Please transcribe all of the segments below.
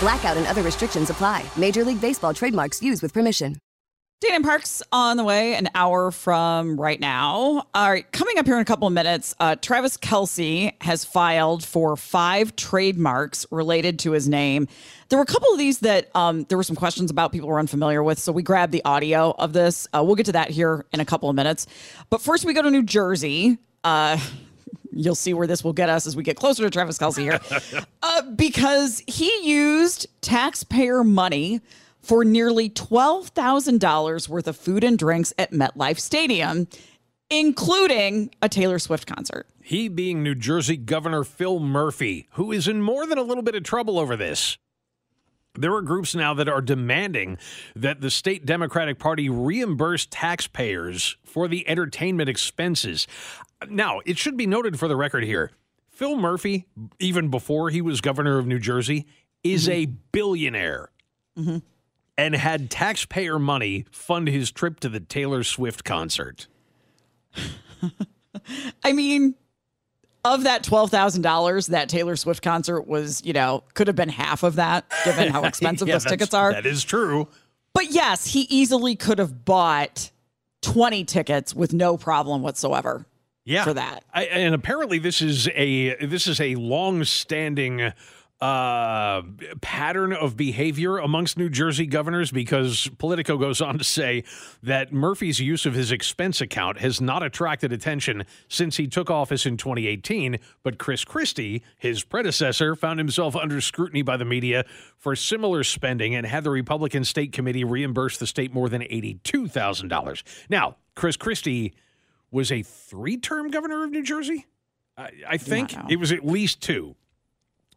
Blackout and other restrictions apply. Major League Baseball trademarks used with permission. And Parks on the way an hour from right now. All right, coming up here in a couple of minutes, uh, Travis Kelce has filed for five trademarks related to his name. There were a couple of these that um, there were some questions about people were unfamiliar with, so we grabbed the audio of this. Uh, we'll get to that here in a couple of minutes. But first, we go to New Jersey. Uh, you'll see where this will get us as we get closer to Travis Kelce here, uh, because he used taxpayer money for nearly $12,000 worth of food and drinks at MetLife Stadium, including a Taylor Swift concert. He being New Jersey Governor Phil Murphy, who is in more than a little bit of trouble over this. There are groups now that are demanding that the state Democratic Party reimburse taxpayers for the entertainment expenses. Now, it should be noted for the record here Phil Murphy, even before he was governor of New Jersey, is mm-hmm. a billionaire mm-hmm. and had taxpayer money fund his trip to the Taylor Swift concert. I mean, of that $12,000, that Taylor Swift concert was, you know, could have been half of that given how expensive Yeah, those tickets are. That is true. But yes, he easily could have bought 20 tickets with no problem whatsoever. Yeah. for that. I, and apparently, this is a this is a long-standing uh, pattern of behavior amongst New Jersey governors because Politico goes on to say that Murphy's use of his expense account has not attracted attention since he took office in 2018. But Chris Christie, his predecessor, found himself under scrutiny by the media for similar spending and had the Republican State Committee reimburse the state more than $82,000. Now, Chris Christie was a three-term governor of New Jersey. I, I think it was at least two.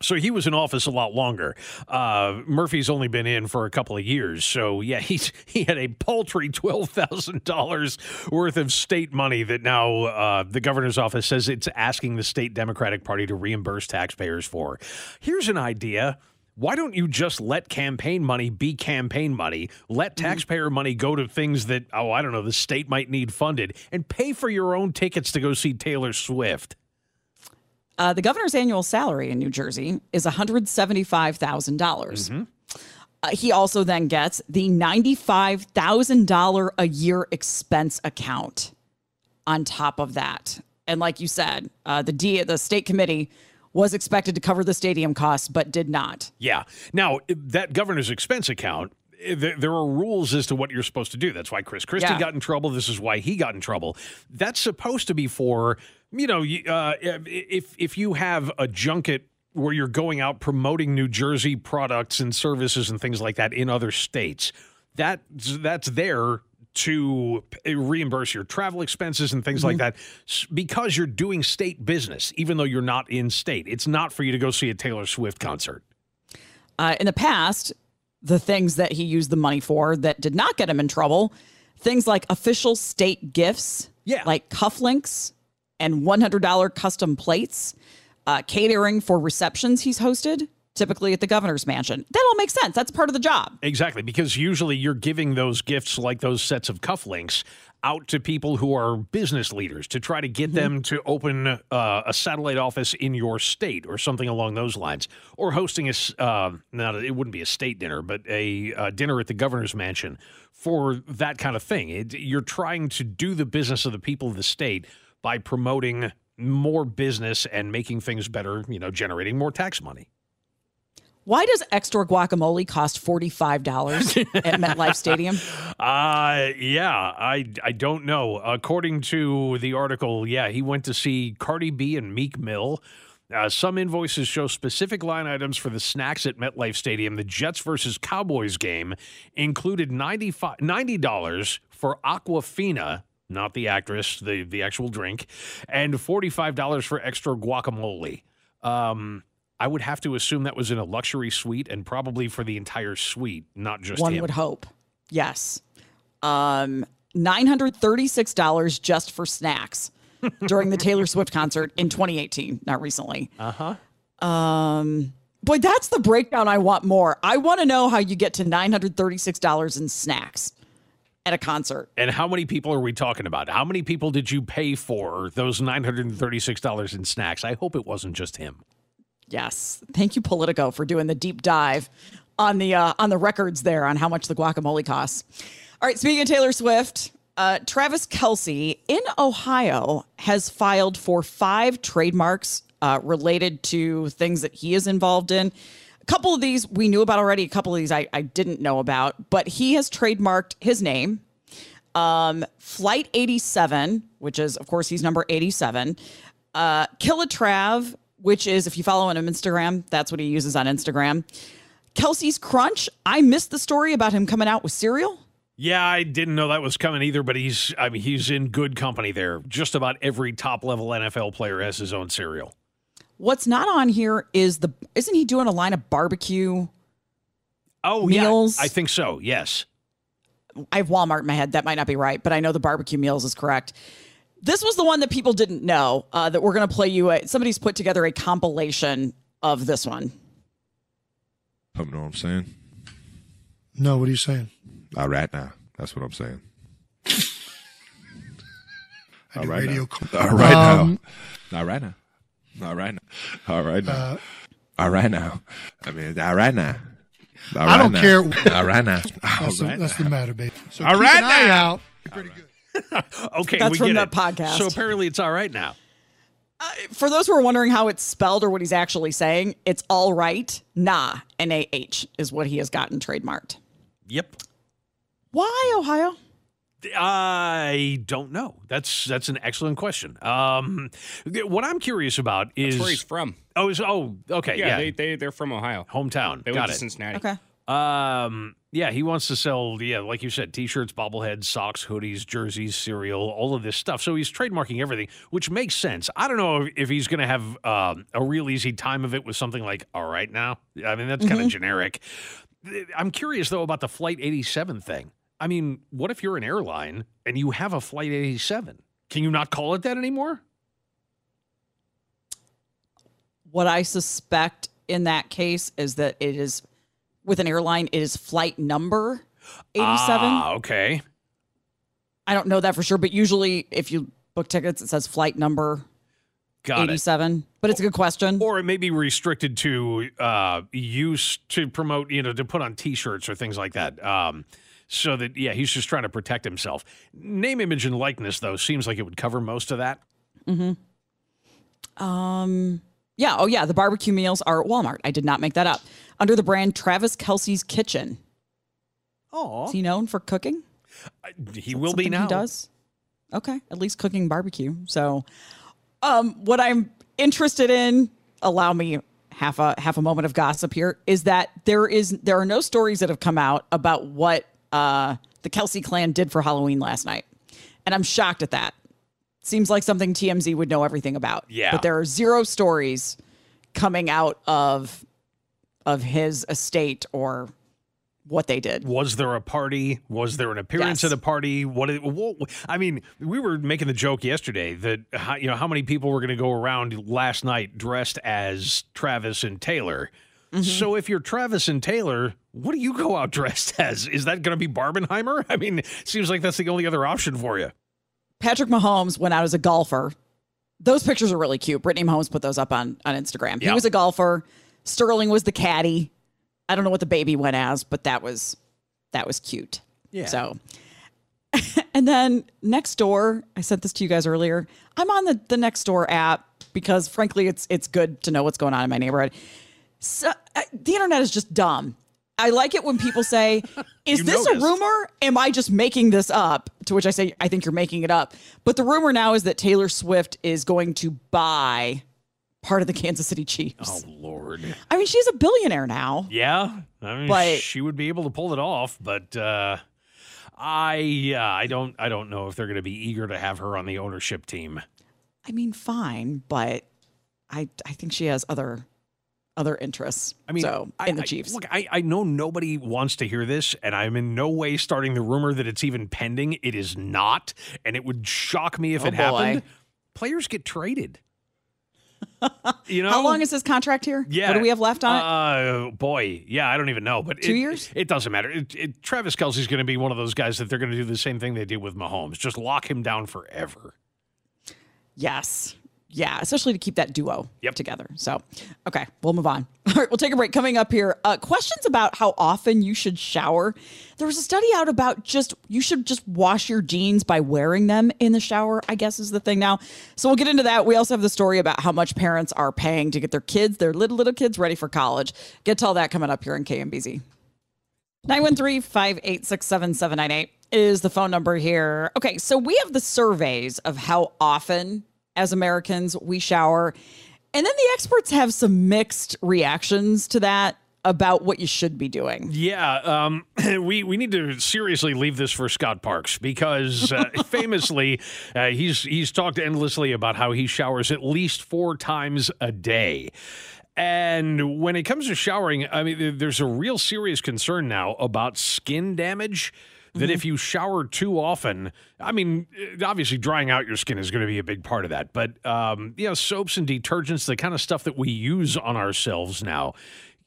So he was in office a lot longer. Uh, Murphy's only been in for a couple of years. So yeah, he's he had a paltry twelve thousand dollars worth of state money that now uh, the governor's office says it's asking the state Democratic Party to reimburse taxpayers for. Here's an idea. Why don't you just let campaign money be campaign money? Let taxpayer money go to things that, oh, I don't know, the state might need funded and pay for your own tickets to go see Taylor Swift. Uh, the governor's annual salary in New Jersey is $175,000. Mm-hmm. Uh, he also then gets the $95,000 a year expense account on top of that. And like you said, uh, the D, the state committee was expected to cover the stadium costs, but did not. Yeah. Now, that governor's expense account, eh, there, there are rules as to what you're supposed to do. That's why Chris Christie Yeah. got in trouble. This is why he got in trouble. That's supposed to be for, you know, uh, if if you have a junket where you're going out promoting New Jersey products and services and things like that in other states, that that's there to reimburse your travel expenses and things like that because you're doing state business even though you're not in state. It's not for you to go see a Taylor Swift concert. Uh, in the past, the things that he used the money for that did not get him in trouble, things like official state gifts, Yeah. like cufflinks and $100 custom plates, uh, catering for receptions he's hosted, typically at the governor's mansion. That all makes sense. That's part of the job. Exactly, because usually you're giving those gifts, like those sets of cufflinks, out to people who are business leaders to try to get them to open uh, a satellite office in your state or something along those lines, or hosting a uh, not a- it wouldn't be a state dinner, but a uh, dinner at the governor's mansion for that kind of thing. It, you're trying to do the business of the people of the state by promoting more business and making things better. You know, generating more tax money. Why does extra guacamole cost forty five dollars at MetLife Stadium? Uh yeah, I I don't know. According to the article, yeah, he went to see Cardi B and Meek Mill. Uh, some invoices show specific line items for the snacks at MetLife Stadium. The Jets versus Cowboys game included $90 for Aquafina, not the actress, the the actual drink, and forty five dollars for extra guacamole. Um, I would have to assume that was in a luxury suite and probably for the entire suite, not just One him. would hope. Yes. Um, nine hundred thirty six dollars just for snacks during the Taylor Swift concert in 2018, not recently. Uh huh. Um, boy, that's the breakdown I want more. I want to know how you get to nine hundred thirty six dollars in snacks at a concert. And how many people are we talking about? How many people did you pay for those nine hundred and thirty six dollars in snacks? I hope it wasn't just him. Yes, thank you, Politico, for doing the deep dive on the uh, on the records there on how much the guacamole costs. All right, speaking of Taylor Swift, uh, Travis Kelce in Ohio has filed for five trademarks uh, related to things that he is involved in. A couple of these we knew about already. A couple of these I, I didn't know about, but he has trademarked his name, um, Flight 87, which is, of course, he's number 87. Uh, Killatrav, which is, if you follow him on Instagram, that's what he uses on Instagram. Kelce's Crunch. I missed the story about him coming out with cereal. Yeah, I didn't know that was coming either, but he's I mean he's in good company there. Just about every top level NFL player has his own cereal. What's not on here is the isn't he doing a line of barbecue? Oh, Meals? yeah. I think so. Yes. I have Walmart in my head. That might not be right, but I know the barbecue meals is correct. This was the one that people didn't know uh, that we're going to play you. A, somebody's put together a compilation of this one. You know what I'm saying? No, what are you saying? All right now. That's what I'm saying. I All radio. now. co- All right Um, now. All right now. All right now. All right now. Uh, all right now. I mean, all right now. All I right don't now. care. All right now. All That's, the, right that's the matter, baby. So All keep right an eye now. out. Pretty good. Okay, That's we from get the it. podcast. So apparently it's all right now. For those who are wondering how it's spelled or what he's actually saying, it's all right. Nah, N A H is what he has gotten trademarked. Yep. Why Ohio? I don't know. That's that's an excellent question. Um, what I'm curious about is That's where he's from. oh is oh okay Yeah, yeah, They, they, they're from Ohio. hometown They got went to it. Cincinnati. Okay. Um, yeah, he wants to sell, yeah, like you said, t-shirts, bobbleheads, socks, hoodies, jerseys, cereal, all of this stuff. So he's trademarking everything, which makes sense. I don't know if, if he's going to have um, a real easy time of it with something like "all right now." I mean, that's kind of generic. I'm curious though about the Flight 87 thing. I mean, what if you're an airline and you have a Flight 87? Can you not call it that anymore? What I suspect in that case is that it is with an airline, it is flight number 87. Ah, okay. I don't know that for sure, but usually if you book tickets, it says flight number Got it. 87. But it's a good question. or it may be restricted to uh, use to promote, you know, to put on T-shirts or things like that. Um, so that yeah, he's just trying to protect himself. Name, image, and likeness though seems like it would cover most of that. Um, yeah. Oh, yeah. The barbecue meals are at Walmart. I did not make that up. Under the brand Travis Kelce's Kitchen. Oh, Is he known for cooking? he will be now. He does. Okay, at least cooking barbecue. So, um, what I'm interested in, allow me half a half a moment of gossip here, is that there is there are no stories that have come out about what uh, the Kelce clan did for Halloween last night, and I'm shocked at that. Seems like something TMZ would know everything about. Yeah. but there are zero stories coming out of of his estate or what they did. Was there a party? Was there an appearance Yes. at a party? What, it- what? I mean, we were making the joke yesterday that how, you know how many people were going to go around last night dressed as Travis and Taylor. Mm-hmm. So if you're Travis and Taylor, what do you go out dressed as? Is that going to be Barbenheimer? I mean, seems like that's the only other option for you. Patrick Mahomes went out as a golfer. Those pictures are really cute. Brittany Mahomes put those up on on Instagram. Yeah. He was a golfer. Sterling was the caddy. I don't know what the baby went as, but that was that was cute. Yeah. So, and then next door, I sent this to you guys earlier. I'm on the the next door app because frankly, it's it's good to know what's going on in my neighborhood. So, uh, the internet is just dumb. I like it when people say, "Is this noticed. a rumor? Am I just making this up?" To which I say, "I think you're making it up." But the rumor now is that Taylor Swift is going to buy part of the Kansas City Chiefs. Oh Lord. I mean, she's a billionaire now. Yeah, I mean, But- she would be able to pull it off, but uh, I yeah, I don't I don't know if they're going to be eager to have her on the ownership team. I mean, fine, but I I think she has other other interests. I mean, so I- in the I- Chiefs. look, I, I know nobody wants to hear this, and I'm in no way starting the rumor that it's even pending. It is not, and it would shock me if Oh, it happened. boy. Players get traded. you know How long is this contract here? Yeah. What do we have left on it? Uh, boy, yeah, I don't even know. But Two it- years? It, doesn't matter. It, it, Travis Kelce's going to be one of those guys that they're going to do the same thing they did with Mahomes, just lock him down forever. Yes. Yeah, especially to keep that duo Yep. together. So, okay, we'll move on. All right, we'll take a break. Coming up here, uh, questions about how often you should shower. There was a study out about just you should just wash your jeans by wearing them in the shower. I guess is the thing now. So we'll get into that. We also have the story about how much parents are paying to get their kids, their little little kids, ready for college. Get to all that coming up here in KMBZ. 913-586-7798 is the phone number here. Okay, so we have the surveys of how often as Americans we shower. And then the experts have some mixed reactions to that about what you should be doing. Yeah, um, we we need to seriously leave this for Scott Parks because uh, famously uh, he's he's talked endlessly about how he showers at least four times a day. And when it comes to showering, I mean, there's a real serious concern now about skin damage. That if you shower too often, I mean, uh, obviously drying out your skin is going to be a big part of that. But um, you know, soaps and detergents, the kind of stuff that we use on ourselves now,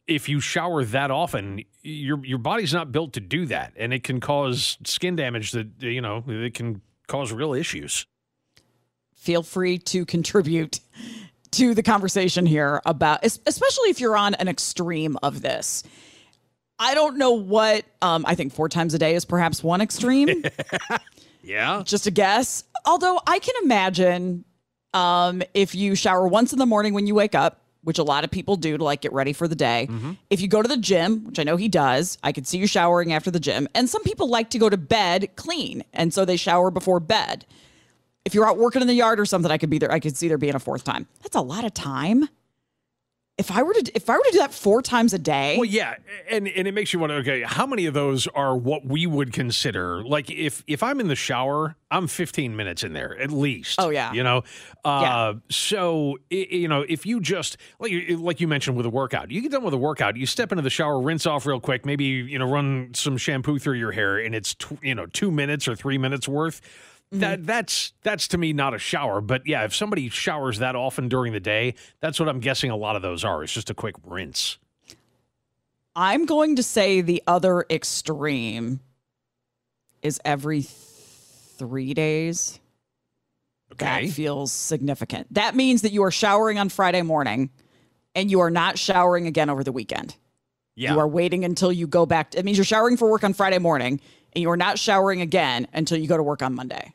if you shower that often, your your body's not built to do that, and it can cause skin damage that you know it can cause real issues. Feel free to contribute to the conversation here about especially if you're on an extreme of this. I don't know what um, I think four times a day is perhaps one extreme. Yeah, just a guess. Although I can imagine um, if you shower once in the morning when you wake up, which a lot of people do to like get ready for the day. If you go to the gym, which I know he does, I could see you showering after the gym. And some people like to go to bed clean, and so they shower before bed. If you're out working in the yard or something, I could be there. I could see there being a fourth time. That's a lot of time. If I were to if I were to do that four times a day, Well, yeah, and and it makes you wonder. Okay, how many of those are what we would consider like if if I'm in the shower, I'm 15 minutes in there at least. Oh, yeah. you know. Uh, Yeah. So you know, if you just like you, like you mentioned with a workout, you get done with a workout, you step into the shower, rinse off real quick, maybe you know run some shampoo through your hair, and it's tw- you know two minutes or three minutes worth. Mm-hmm. That that's that's to me not a shower, but yeah, if somebody showers that often during the day, that's what I'm guessing a lot of those are. It's just a quick rinse. I'm going to say the other extreme is every th- three days. Okay. That feels significant. That means that you are showering on Friday morning and you are not showering again over the weekend. Yeah. You are waiting until you go back. It means you're showering for work on Friday morning and you are not showering again until you go to work on Monday.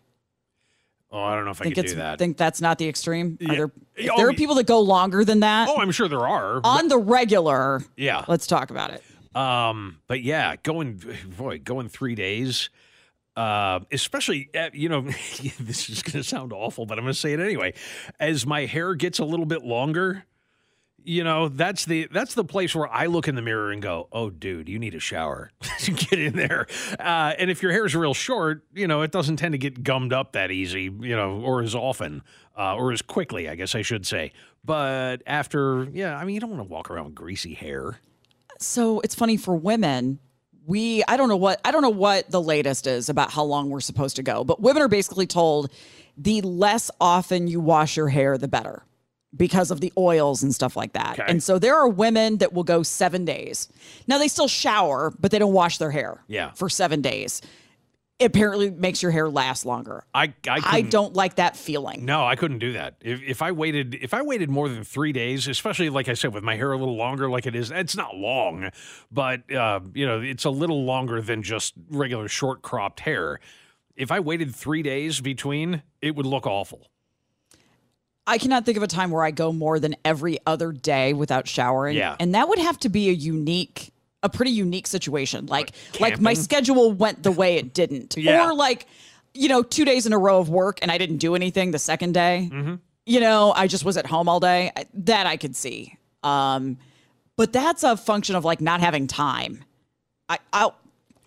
Oh, I don't know if I think could it's do that. think that's not the extreme. Are Yeah. there, Oh, there are people that go longer than that oh, I'm sure there are. on the regular. yeah. Let's talk about it. Um, but yeah, going boy, going three days. Uh, especially, uh, you know, this is going to sound awful, but I'm going to say it anyway. As my hair gets a little bit longer, you know, that's the that's the place where I look in the mirror and go, "Oh, dude, you need a shower. get in there." Uh, and if your hair's real short, you know, it doesn't tend to get gummed up that easy, you know, or as often, uh, or as quickly, I guess I should say. But after, yeah, I mean, you don't want to walk around with greasy hair. so it's funny for women we i don't know what i don't know what the latest is about how long we're supposed to go but women are basically told the less often you wash your hair the better because of the oils and stuff like that Okay. and so there are women that will go seven days now they still shower but they don't wash their hair Yeah. for seven days it apparently makes your hair last longer I I, i don't like that feeling No, I couldn't do that. If, if I waited, if I waited more than three days, especially like I said, with my hair a little longer, like it is, it's not long, but uh, you know, it's a little longer than just regular short cropped hair. If I waited three days between, it would look awful. I cannot think of a time where I go more than every other day without showering. Yeah. And that would have to be a unique, a pretty unique situation. Like, like my schedule went the way it didn't. Yeah. Or like, you know, two days in a row of work and I didn't do anything the second day. Mm-hmm. You know, I just was at home all day. That I could see. Um, but that's a function of like not having time. I, I,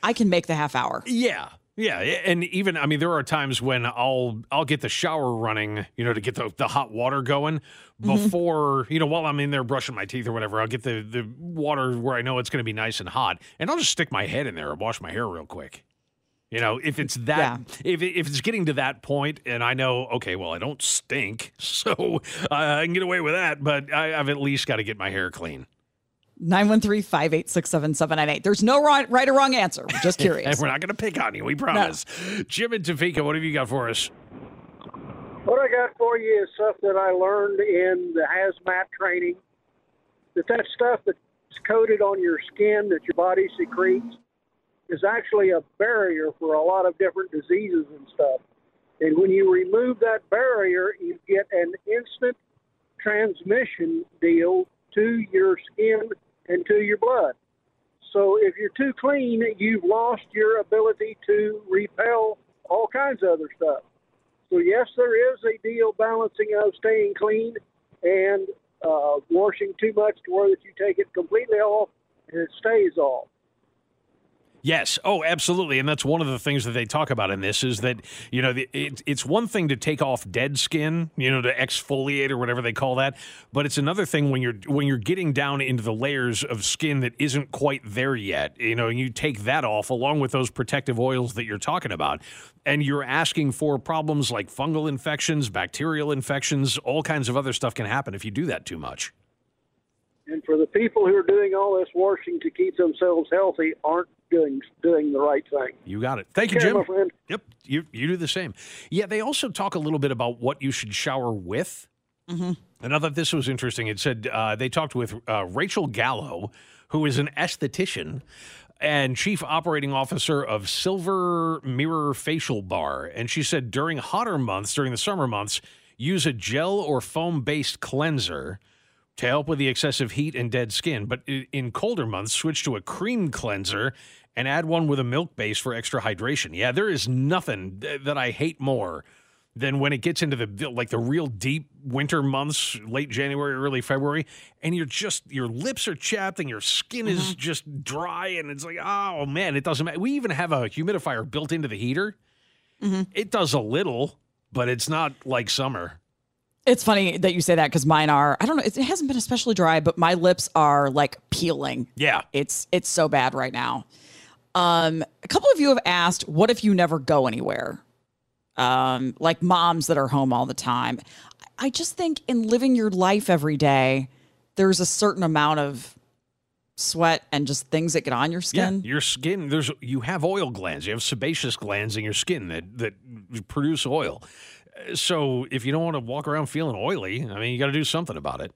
I can make the half hour. Yeah. Yeah, and even I mean, there are times when I'll I'll get the shower running, you know, to get the, the hot water going before you know while I'm in there brushing my teeth or whatever. I'll get the the water where I know it's going to be nice and hot, and I'll just stick my head in there and wash my hair real quick. You know, if it's that Yeah. if if it's getting to that point, and I know, okay, well, I don't stink, so uh, I can get away with that, but I, I've at least got to get my hair clean. 913-586-7798. There's no right, right or wrong answer. We're just And curious. we're not going to pick on you, we promise. Jim and Topeka, what have you got for us? What I got for you is stuff that I learned in the hazmat training. That that stuff that's coated on your skin that your body secretes is actually a barrier for a lot of different diseases and stuff. And when you remove that barrier, you get an instant transmission deal to your skin and to your blood. So if you're too clean, you've lost your ability to repel all kinds of other stuff. So yes, there is a deal balancing of staying clean and uh, washing too much to where that you take it completely off and it stays off. Yes. Oh, absolutely. And that's one of the things that they talk about in this is that, you know, it, it's one thing to take off dead skin, you know, to exfoliate or whatever they call that, but it's another thing when you're when you're getting down into the layers of skin that isn't quite there yet. You know, and you take that off along with those protective oils that you're talking about, and you're asking for problems like fungal infections, bacterial infections, all kinds of other stuff can happen if you do that too much. And for the people who are doing all this washing to keep themselves healthy, aren't doing doing the right thing. You got it. Thank you, Okay, Jim. my. Yep, you you do the same. Yeah, they also talk a little bit about what you should shower with. And I thought this was interesting. It said uh, they talked with uh, Rachel Gallo, who is an esthetician and chief operating officer of Silver Mirror Facial Bar, and she said during hotter months, during the summer months, use a gel or foam based cleanser to help with the excessive heat and dead skin. But in colder months, switch to a cream cleanser and add one with a milk base for extra hydration. Yeah, there is nothing that I hate more than when it gets into the like the real deep winter months, late January, early February, and you're just your lips are chapped and your skin is mm-hmm. just dry, and it's like, oh man, it doesn't matter. We even have a humidifier built into the heater. Mm-hmm. It does a little, but it's not like summer. It's funny that you say that because mine are. I don't know. It hasn't been especially dry, but my lips are like peeling. Yeah. It's it's so bad right now. Um, a couple of you have asked, "What if you never go anywhere?" Um, like moms that are home all the time. I just think in living your life every day, there's a certain amount of sweat and just things that get on your skin. Yeah, your skin. There's you have oil glands. You have sebaceous glands in your skin that that produce oil. So if you don't want to walk around feeling oily, I mean, you got to do something about it.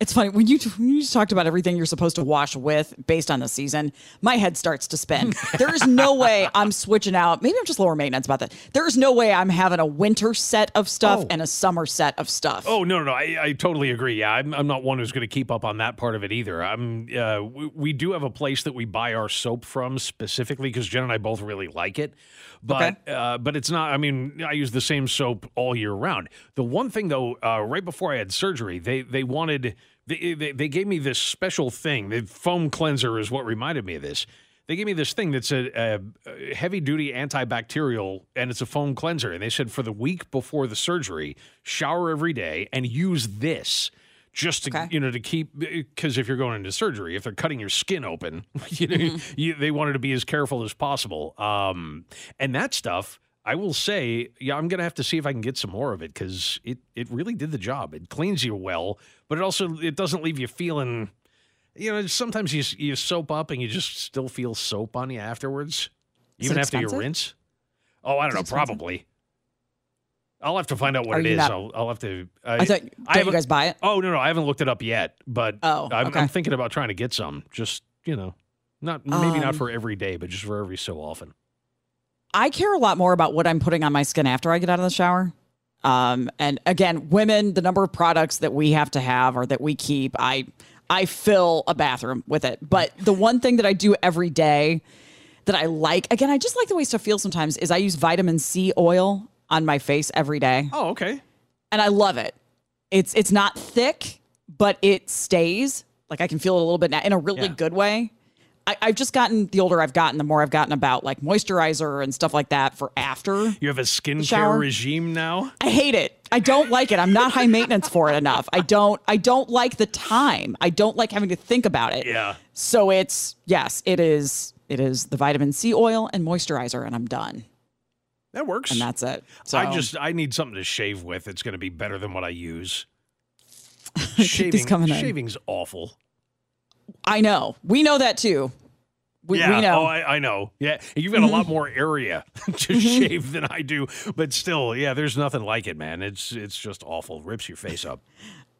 It's funny when you when you just talked about everything you're supposed to wash with based on the season. My head starts to spin. there is no way I'm switching out. Maybe I'm just lower maintenance about that. There is no way I'm having a winter set of stuff Oh. and a summer set of stuff. Oh no, no, no! I, I totally agree. Yeah, I'm, I'm not one who's going to keep up on that part of it either. I'm. Uh, we, we do have a place that we buy our soap from specifically because Jen and I both really like it, but uh, but it's not. I mean, I use the same soap all year round. The one thing though, uh, right before I had surgery, they they wanted they, they they gave me this special thing. The foam cleanser is what reminded me of this. They gave me this thing that's a, a heavy duty antibacterial and it's a foam cleanser. And they said for the week before the surgery, shower every day and use this just to, Okay. you know, to keep, because if you're going into surgery, if they're cutting your skin open, you know, you, they wanted to be as careful as possible. Um, and that stuff, I will say, yeah, I'm going to have to see if I can get some more of it because it, it really did the job. It cleans you well, but it also, it doesn't leave you feeling, you know, sometimes you you soap up and you just still feel soap on you afterwards, Is even after you rinse. Oh, I don't Is know, expensive? probably. I'll have to find out what Are it you is. not- I'll, I'll have to. I thought don't you haven't- guys buy it? Oh no, no, I haven't looked it up yet, but Oh, I'm, okay. I'm thinking about trying to get some. Just you know, not maybe not Um, for every day, but just for every so often. I care a lot more about what I'm putting on my skin after I get out of the shower. Um, and again, women, the number of products that we have to have or that we keep, I I fill a bathroom with it. But the one thing that I do every day that I like, again, I just like the way stuff feels sometimes, is I use vitamin C oil on my face every day. Oh, okay. And I love it. It's it's not thick, but it stays. Like I can feel it a little bit now in a really Yeah. good way. I, I've just gotten the older I've gotten, the more I've gotten about like moisturizer and stuff like that for after. You have a skincare regime now? I hate it. I don't like it. I'm not high maintenance for it enough. I don't I don't like the time. I don't like having to think about it. Yeah. So it's yes, it is it is the vitamin C oil and moisturizer and I'm done. That works. And that's it. So I just I need something to shave with. It's going to be better than what I use. Shaving, coming in. shaving's awful. I know. We know that too. We, yeah, we know. Mm-hmm. Oh, I, I know. Yeah, you've got a lot more area to shave than I do, but still, yeah, there's nothing like it, man. It's it's just awful. Rips your face up.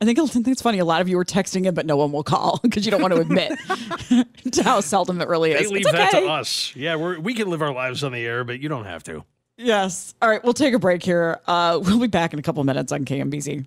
I think, I think it's funny. A lot of you are texting it, but no one will call because you don't want to admit to how seldom it really is. They leave It's that to us. Yeah, we're, we can live our lives on the air, but you don't have to. Yes. All right. We'll take a break here. Uh, we'll be back in a couple minutes on KMBZ.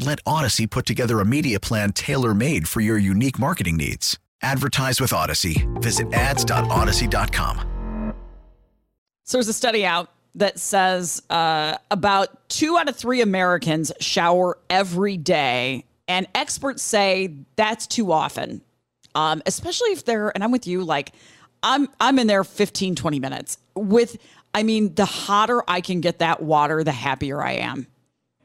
Let Audacy put together a media plan tailor made for your unique marketing needs. Advertise with Audacy. Visit ads.audacy.com. So there's a study out that says uh, about two out of three Americans shower every day, and experts say that's too often, um, especially if they're. And I'm with you. Like, I'm I'm in there 15, 20 minutes. With, I mean, the hotter I can get that water, the happier I am.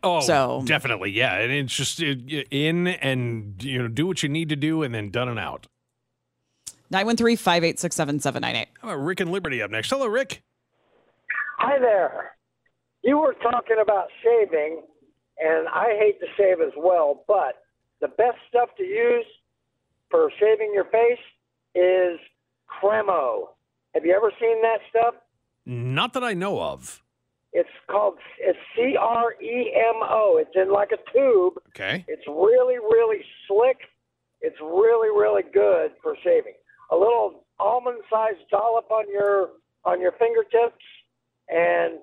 Oh, So- definitely, yeah. And it's just in and you know do what you need to do, and then done and out. 913 586 7798. How about Rick and Liberty up next? Hello, Rick. Hi there. You were talking about shaving, and I hate to shave as well, but the best stuff to use for shaving your face is Cremo. Have you ever seen that stuff? Not that I know of. It's called it's C R E M O. It's in like a tube. Okay. It's really, really slick. It's really, really good for shaving. A little almond-sized dollop on your on your fingertips, and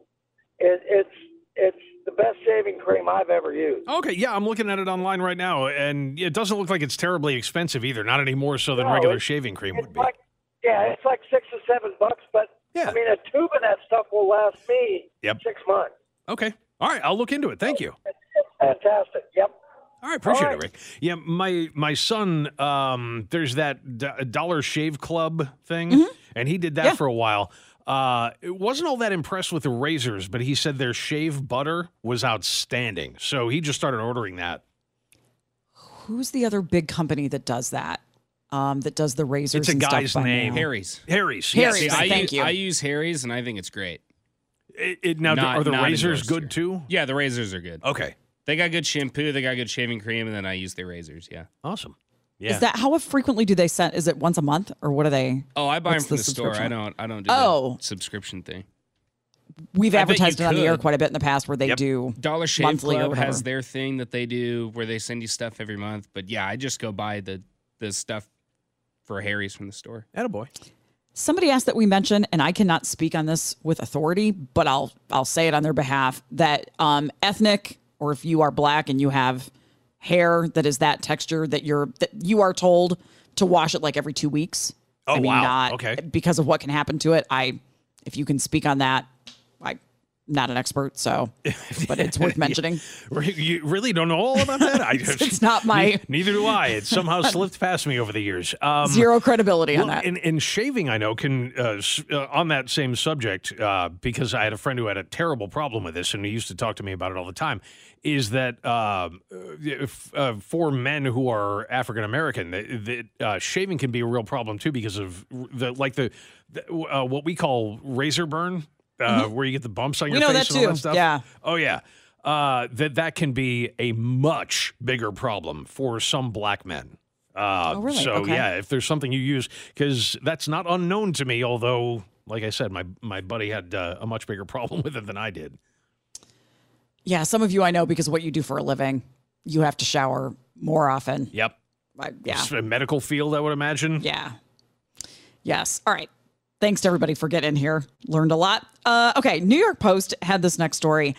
it, it's it's the best shaving cream I've ever used. Okay, yeah, I'm looking at it online right now, and it doesn't look like it's terribly expensive either. Not any more so than No, regular shaving cream would be. like yeah, it's like six or seven bucks, but I mean a tube of that stuff will last me Yep. six months. Okay. All right, I'll look into it. Thank you. Fantastic. Yep. All right, appreciate All it, Rick. Yeah, my my son, um, there's that D- Dollar Shave Club thing, Mm-hmm. and he did that for a while. Uh, it wasn't all that impressed with the razors, but he said their shave butter was outstanding, so he just started ordering that. Who's the other big company that does that? Um, that does the razors. It's a and stuff guy's by name. mail? Harry's. Harry's. Harry's, Yes. I thank use, you. I use Harry's, and I think it's great. It, it- now, Not- are the razors good too? Yeah, the razors are good. Okay. They got good shampoo. They got good shaving cream, and then I use their razors. Yeah. Awesome. Yeah. Is that how frequently do they send? Is it once a month or what are they? Oh, I buy them from the, store. I don't. I don't do Oh. the subscription thing. We've I advertised it on the air quite a bit in the past where they do Dollar Shave monthly Club whatever. has their thing that they do where they send you stuff every month. But yeah, I just go buy the the stuff for Harry's from the store. Attaboy. Somebody asked that we mention, and I cannot speak on this with authority, but I'll I'll say it on their behalf that um, ethnic, or if you are black and you have hair that is that texture that you're that you are told to wash it like every two weeks. Oh, I mean, wow. Not Okay. Because of what can happen to it. I, if you can speak on that, I not an expert, so but it's worth mentioning. You really don't know all about that? I, It's not my- Ne- neither do I. It somehow slipped past me over the years. Um, Zero credibility on that. And, and shaving, I know, can uh, uh, on that same subject uh, because I had a friend who had a terrible problem with this, and he used to talk to me about it all the time. Is that um, uh, if, uh, for men who are African American, that, uh, shaving can be a real problem too because of the like the, the uh, what we call razor burn, uh, where you get the bumps on Mm-hmm. We your know face and all that stuff. Yeah. Oh yeah. Uh, that that can be a much bigger problem for some black men. Uh, Oh, really? So Okay. yeah, if there's something you use, because that's not unknown to me. Although, like I said, my my buddy had uh, a much bigger problem with it than I did. Yeah, some of you I know because of what you do for a living, you have to shower more often. Yep. I, yeah. It's a medical field, I would imagine. Yeah. Yes. All right. Thanks to everybody for getting in here. Learned a lot. Uh, okay. New York Post had this next story.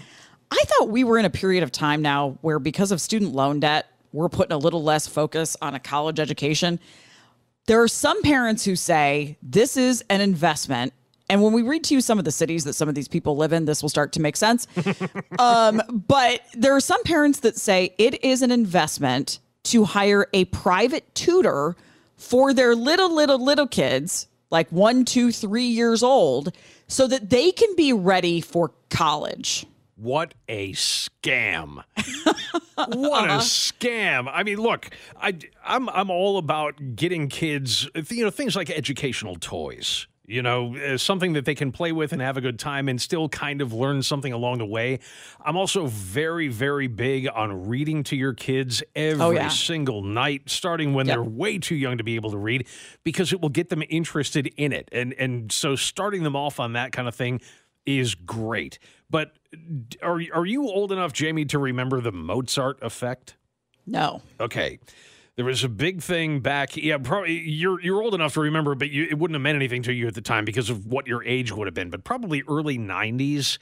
I thought we were in a period of time now where, because of student loan debt, we're putting a little less focus on a college education. There are some parents who say this is an investment. And when we read to you some of the cities that some of these people live in, this will start to make sense. um, but there are some parents that say it is an investment to hire a private tutor for their little, little, little kids, like one, two, three years old, so that they can be ready for college. What a scam! what a uh-huh. scam! I mean, look, I, I'm I'm all about getting kids, you know, things like educational toys. You know, uh, something that they can play with and have a good time and still kind of learn something along the way. I'm also very, very big on reading to your kids every yeah. single night, starting when Yep. they're way too young to be able to read, because it will get them interested in it. And and so starting them off on that kind of thing is great. But are are you old enough, Jamie, to remember the Mozart effect? No. Okay. There was a big thing back. Yeah, probably you're you're old enough to remember, but you, it wouldn't have meant anything to you at the time because of what your age would have been. But probably early '90s,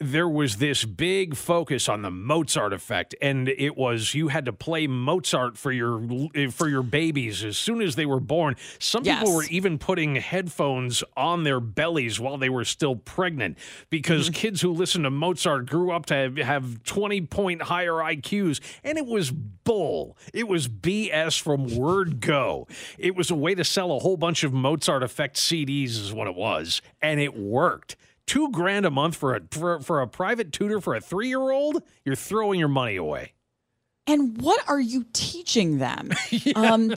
there was this big focus on the Mozart effect, and it was you had to play Mozart for your for your babies as soon as they were born. Some people were even putting headphones on their bellies while they were still pregnant because mm-hmm. kids who listened to Mozart grew up to have, have 20 point higher IQs and it was bull. It was BS from word go. It was a way to sell a whole bunch of Mozart effect CDs is what it was and it worked. 2 grand a month for a for, for a private tutor for a 3-year-old? You're throwing your money away. And what are you teaching them? um,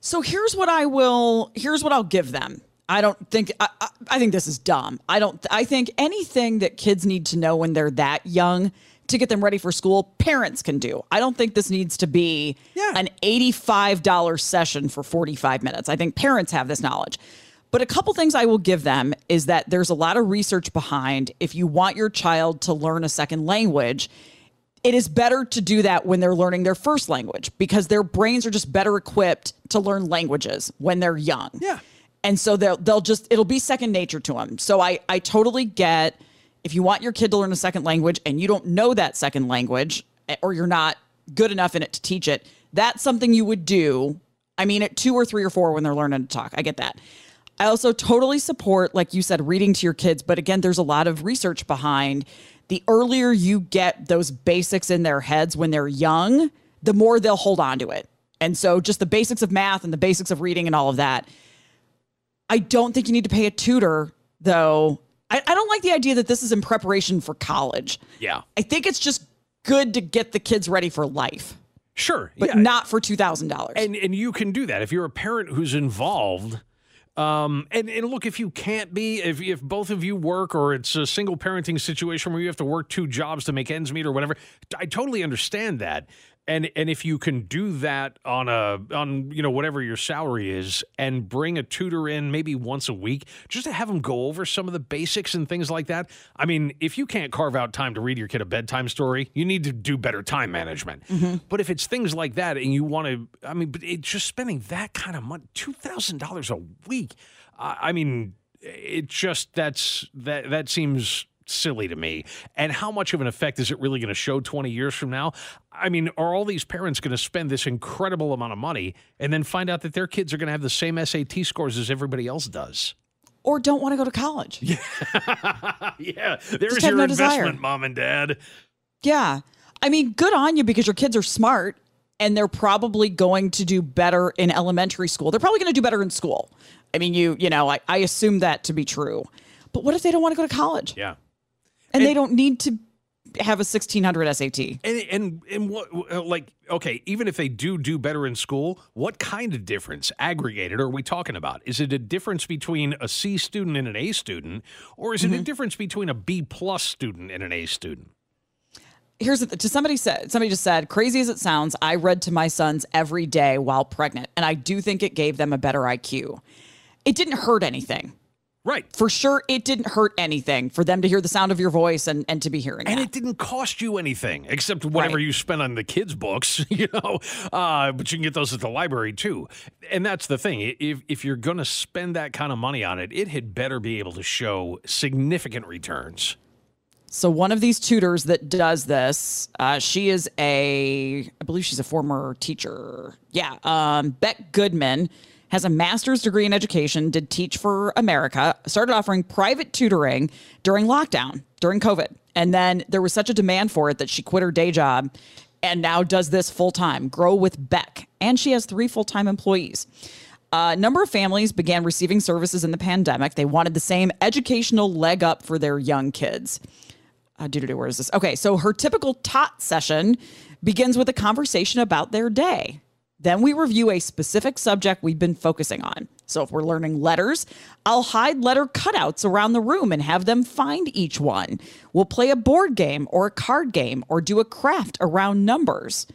so here's what I will. Here's what I'll give them. I don't think. I, I, I think this is dumb. I don't. I think anything that kids need to know when they're that young to get them ready for school, parents can do. I don't think this needs to be an eighty-five dollar session for forty-five minutes. I think parents have this knowledge. But a couple things I will give them is that there's a lot of research behind if you want your child to learn a second language, it is better to do that when they're learning their first language because their brains are just better equipped to learn languages when they're young. Yeah. And so they'll they'll just it'll be second nature to them. So I I totally get if you want your kid to learn a second language and you don't know that second language eh, or you're not good enough in it to teach it, that's something you would do. I mean, at two or three or four when they're learning to talk. I get that. I also totally support, like you said, reading to your kids. But again, there's a lot of research behind the earlier you get those basics in their heads when they're young, the more they'll hold on to it. And so just the basics of math and the basics of reading and all of that. I don't think you need to pay a tutor, though. I, I don't like the idea that this is in preparation for college. Yeah. I think it's just good to get the kids ready for life, Sure. but yeah. not for $2,000. And and you can do that if you're a parent who's involved. Um, and, and look, if you can't be, if, if both of you work or it's a single parenting situation where you have to work two jobs to make ends meet or whatever, I totally understand that. And and if you can do that on a on you know whatever your salary is and bring a tutor in maybe once a week just to have them go over some of the basics and things like that. I mean, if you can't carve out time to read your kid a bedtime story, you need to do better time management. Mm-hmm. But if it's things like that and you want to, I mean, but it's just spending that kind of money, two thousand dollars a week. I I mean, it just that's that that seems silly to me. And how much of an effect is it really going to show 20 years from now? I mean, are all these parents going to spend this incredible amount of money and then find out that their kids are going to have the same SAT scores as everybody else does? or don't want to go to college. yeah, there's your no investment, desire. mom and dad. Yeah. I mean, good on you because your kids are smart and they're probably going to do better in elementary school. They're probably going to do better in school. I mean, you, you know, I, I assume that to be true. But what if they don't want to go to college Yeah. And, they don't need to have a 1600 SAT? And and and what uh, like okay, even if they do do better in school, what kind of difference aggregated are we talking about? Is it a difference between a C student and an A student, or is it a difference between a B plus student and an A student? Here's the, to somebody said somebody just said crazy as it sounds i read to my sons every day while pregnant and i do think it gave them a better iq it didn't hurt anything right for sure it didn't hurt anything for them to hear the sound of your voice and, and to be hearing it. And that. it didn't cost you anything except whatever Right. you spent on the kids' books, you know. Uh, but you can get those at the library too. And that's the thing. If if you're going to spend that kind of money on it, it had better be able to show significant returns. So one of these tutors that does this, uh, she is a, I believe she's a former teacher. Yeah, um, Beck Goodman has a master's degree in education. Did Teach for America. Started offering private tutoring during lockdown, during COVID, and then there was such a demand for it that she quit her day job and now does this full time. Grow with Beck, and she has three full time employees. A number of families began receiving services in the pandemic. They wanted the same educational leg up for their young kids. Uh, doo-doo-doo, where is this? Okay, so her typical tot session begins with a conversation about their day. Then we review a specific subject we've been focusing on. So if we're learning letters, I'll hide letter cutouts around the room and have them find each one. We'll play a board game or a card game or do a craft around numbers.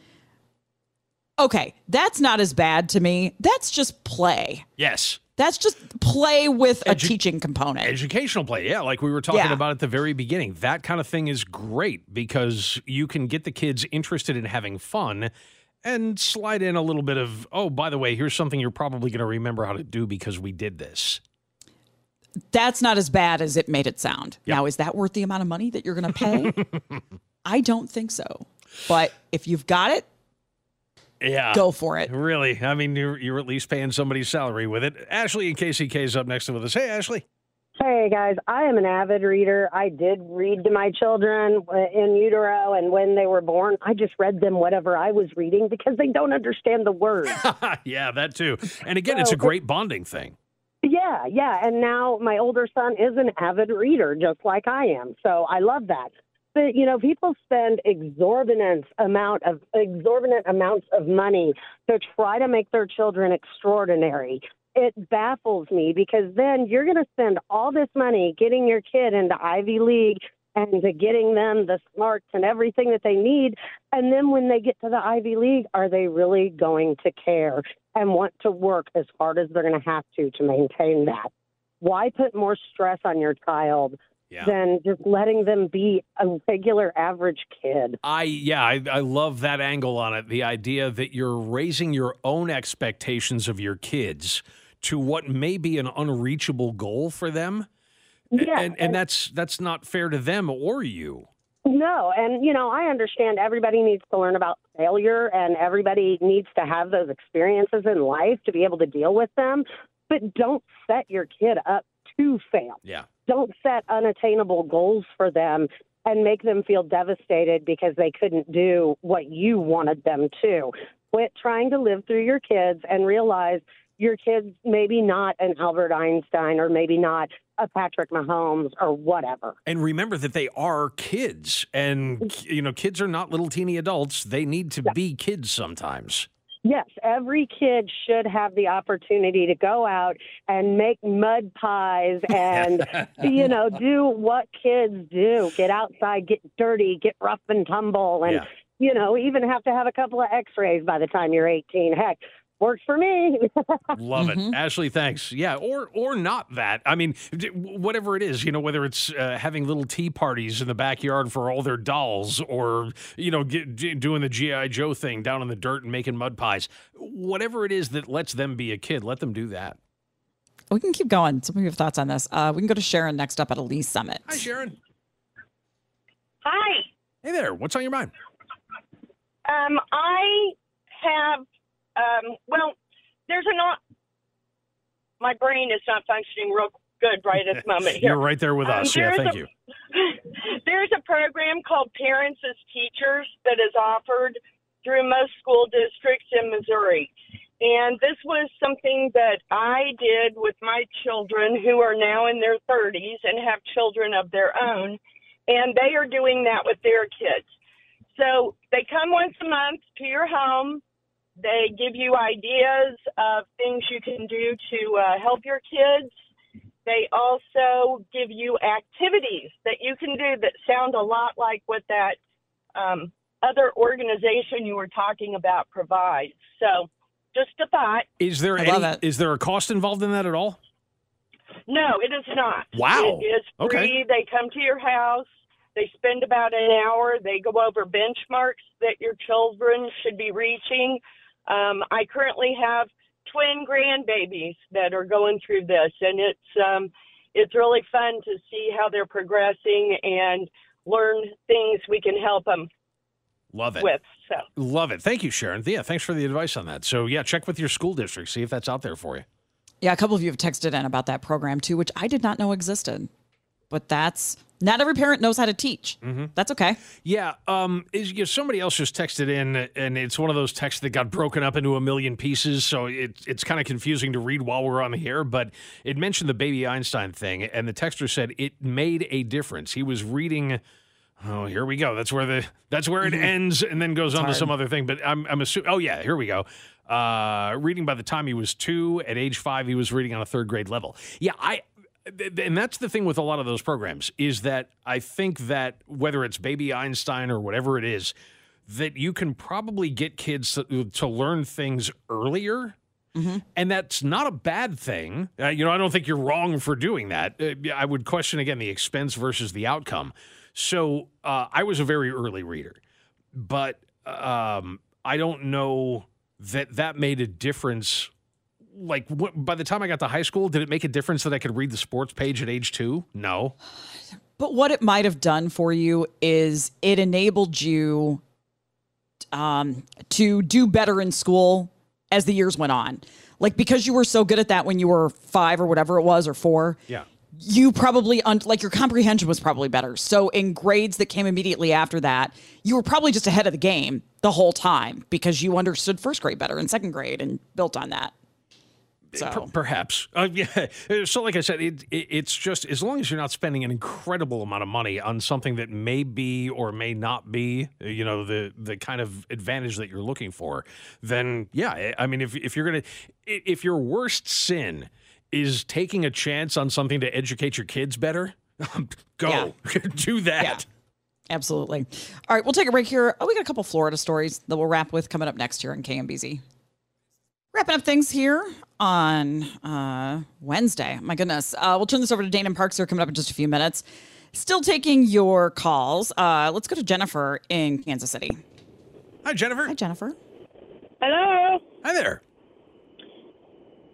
Okay, that's not as bad to me. That's just play. Yes. That's just play with a teaching component. Educational play, yeah, like we were talking Yeah. about at the very beginning. That kind of thing is great because you can get the kids interested in having fun and slide in a little bit of, oh, by the way, here's something you're probably going to remember how to do because we did this. that's not as bad as it made it sound. Now, is that worth the amount of money that you're going to pay? I don't think so. But if you've got it, Yeah. Go for it. Really. I mean, you're, you're at least paying somebody's salary with it. Ashley and KCK is up next with us. Hey, Ashley. Hey guys, I am an avid reader. I did read to my children uh, in utero, and when they were born, I just read them whatever I was reading because they don't understand the words. yeah, that too. And again, it's a great bonding thing. yeah, yeah. And now my older son is an avid reader, just like I am. So I love that. But you know, people spend exorbitant amount of exorbitant amounts of money to try to make their children extraordinary. It baffles me because then you're going to spend all this money getting your kid into Ivy League and to getting them the smarts and everything that they need. And then when they get to the Ivy League, are they really going to care and want to work as hard as they're going to have to to maintain that? Why put more stress on your child than just letting them be a regular average kid? I yeah, I, I love that angle on it. The idea that you're raising your own expectations of your kids to what may be an unreachable goal for them. Yeah, and, and that's that's not fair to them or you. No, and you know, I understand everybody needs to learn about failure and everybody needs to have those experiences in life to be able to deal with them, but don't set your kid up to fail. Yeah. Don't set unattainable goals for them and make them feel devastated because they couldn't do what you wanted them to. Quit trying to live through your kids and realize your kid's maybe not an Albert Einstein or maybe not a Patrick Mahomes or whatever. And remember that they are kids, and mm-hmm. you know, kids are not little teeny adults. They need to be kids sometimes. Yes, every kid should have the opportunity to go out and make mud pies and, you know, do what kids do get outside, get dirty, get rough and tumble, and, Yeah. you know, even have to have a couple of x rays by the time you're 18. Heck, works for me. Love it, Ashley. Thanks. Yeah, or or not that. I mean, whatever it is, you know, whether it's uh, having little tea parties in the backyard for all their dolls, or you know, get, doing the GI Joe thing down in the dirt and making mud pies. Whatever it is that lets them be a kid, let them do that. We can keep going. Some of you have thoughts on this. Uh, we can go to Sharon next up at Lee's Summit. Hi, Sharon. Hi. Hey there. What's on your mind? Um, I have, um, well, there's a not, my brain is not functioning real good right at the moment. Here. You're right there with Um, us. Yeah, thank a- you. There's a program called Parents as Teachers that is offered through most school districts in Missouri. And this was something that I did with my children who are now in their 30s and have children of their own. And they are doing that with their kids. So they come once a month to your home. They give you ideas of things you can do to uh, help your kids. They also give you activities that you can do that sound a lot like what that um, other organization you were talking about provides. So, just a thought. Is there I love any, it. is there a cost involved in that at all? No, it is not. Wow. It is free. Okay. They come to your house. They spend about an hour. They go over benchmarks that your children should be reaching. Um, I currently have twin grandbabies that are going through this, and it's um, it's really fun to see how they're progressing and learn things we can help them Love it. with. So. Love it. Thank you, Sharon. Yeah, thanks for the advice on that. So, yeah, check with your school district, see if that's out there for you. Yeah, a couple of you have texted in about that program too, which I did not know existed. But that's not every parent knows how to teach. That's okay. Yeah, um, is you know, somebody else just texted in, and it's one of those texts that got broken up into a million pieces, so it, it's kind of confusing to read while we're on the air. But it mentioned the baby Einstein thing, and the texter said it made a difference. He was reading. Oh, here we go. That's where the that's where it ends, and then goes on to some other thing. But I'm I'm assuming. Oh yeah, here we go. Uh, reading by the time he was two, at age five, he was reading on a third grade level. Yeah, I th- and that's the thing with a lot of those programs is that I think that whether it's Baby Einstein or whatever it is, that you can probably get kids to, to learn things earlier. And that's not a bad thing. Uh, you know, I don't think you're wrong for doing that. Uh, I would question again the expense versus the outcome. So uh, I was a very early reader, but um, I don't know that that made a difference like wh- by the time I got to high school, did it make a difference that I could read the sports page at age two? No. But what it might have done for you is it enabled you um, to do better in school as the years went on. Like because you were so good at that when you were five or whatever it was or four, Yeah. you probably un- like your comprehension was probably better. So in grades that came immediately after that, you were probably just ahead of the game the whole time because you understood first grade better and second grade and built on that. So Per- perhaps. Uh, yeah. So, like I said, it, it, it's just as long as you're not spending an incredible amount of money on something that may be or may not be, you know, the the kind of advantage that you're looking for, then yeah. I- I mean, if if you're gonna, if your worst sin is taking a chance on something to educate your kids better, go do that. Absolutely. All right, we'll take a break here. Oh, we got a couple Florida stories that we'll wrap with coming up next here on KMBZ. Wrapping up things here on uh, Wednesday. My goodness. Uh, we'll turn this over to Dana Parks here coming up in just a few minutes. Still taking your calls. Uh, let's go to Jennifer in Kansas City. Hi, Jennifer. Hi, Jennifer. Hello. Hi there.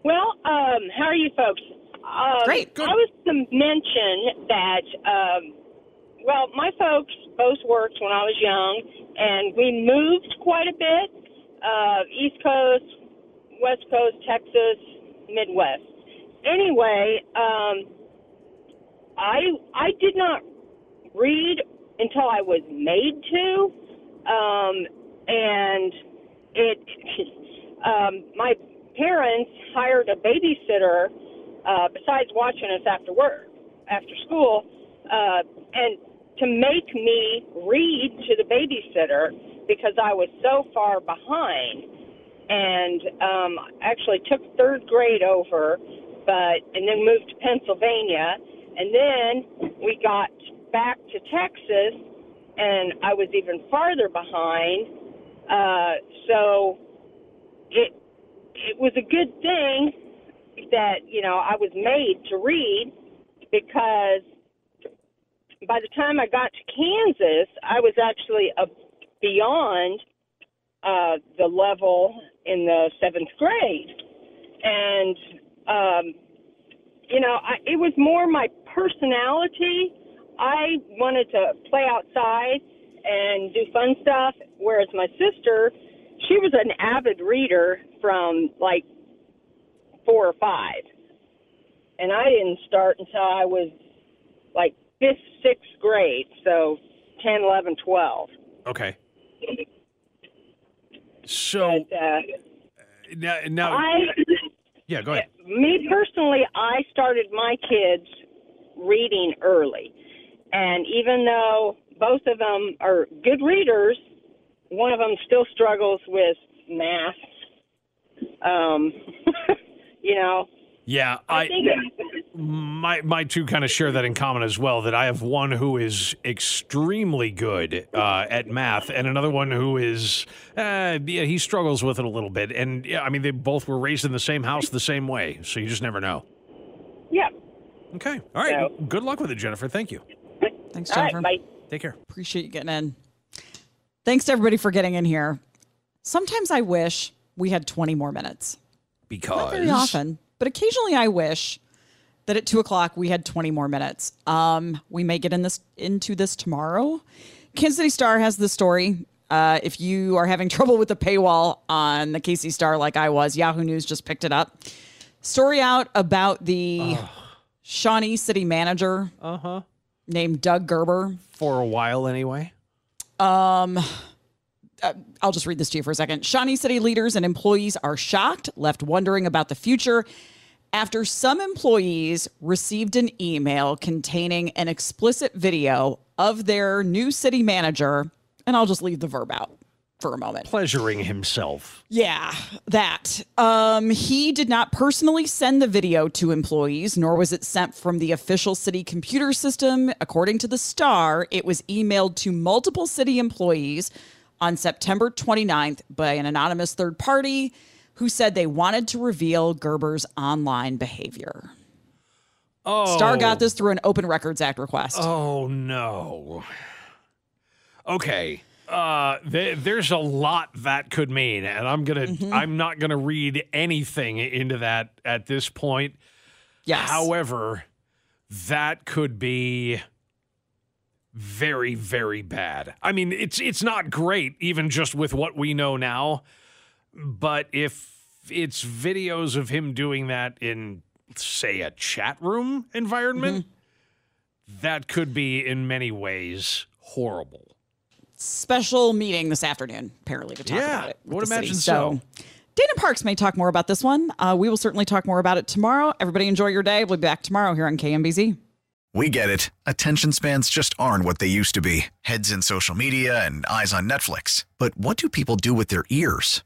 Well, um, how are you folks? Um, Great. I was to mention that, um, well, my folks both worked when I was young, and we moved quite a bit uh, East Coast, West Coast, Texas, Midwest. Anyway, um, I I did not read until I was made to, um, and it um, my parents hired a babysitter uh, besides watching us after work, after school, uh, and to make me read to the babysitter because I was so far behind, and um, actually took third grade over, but and then moved to Pennsylvania, and then we got back to Texas, and I was even farther behind. Uh, so it it was a good thing that you know I was made to read because by the time I got to Kansas, I was actually a, beyond uh, the level in the seventh grade, and um, you know I, it was more my personality. I wanted to play outside and do fun stuff, whereas my sister, she was an avid reader from like four or five. and I didn't start until I was like fifth, sixth grade. So 10, 11, 12. Okay. So But, uh, now, now I, yeah, go ahead. me personally, I started my kids reading early. And even though both of them are good readers, one of them still struggles with math. Um, you know, Yeah, I, I, think my my two kind of share that in common as well. That I have one who is extremely good uh, at math, and another one who is uh, yeah, he struggles with it a little bit. And yeah, I mean they both were raised in the same house the same way, so you just never know. yeah. Okay, all right. Good luck with it, Jennifer. Thank you. Thanks, All right, Jennifer. bye. Take care. Appreciate you getting in. Thanks to everybody for getting in here. Sometimes I wish we had 20 more minutes. Because Not very often, but occasionally I wish that at two o'clock we had 20 more minutes. Um, we may get in this into this tomorrow. Kansas City Star has the story. Uh, if you are having trouble with the paywall on the KC Star, like I was, Yahoo News just picked it up. Story out about the Shawnee City manager, uh-huh. named Doug Gerber. for a while anyway. Um, uh, I'll just read this to you for a second. Shawnee City leaders and employees are shocked, left wondering about the future after some employees received an email containing an explicit video of their new city manager. And I'll just leave the verb out for a moment. Pleasuring himself. Yeah, that. Um, he did not personally send the video to employees, nor was it sent from the official city computer system. According to the Star, it was emailed to multiple city employees on September 29th by an anonymous third party who said they wanted to reveal Gerber's online behavior. Oh, Star got this through an Open Records Act request. Oh no. Okay. Uh, th- there's a lot that could mean, and I'm gonna. Mm-hmm. I'm not gonna read anything into that at this point. Yes. However, that could be very, very bad. I mean, it's it's not great, even just with what we know now. But if it's videos of him doing that in, say, a chat room environment, that could be in many ways horrible. special meeting this afternoon, apparently, to talk Yeah, about it. with would the city. imagine so. Dana Parks may talk more about this one. Uh, we will certainly talk more about it tomorrow. Everybody enjoy your day. We'll be back tomorrow here on KMBZ. We get it. Attention spans just aren't what they used to be heads in social media and eyes on Netflix. But what do people do with their ears?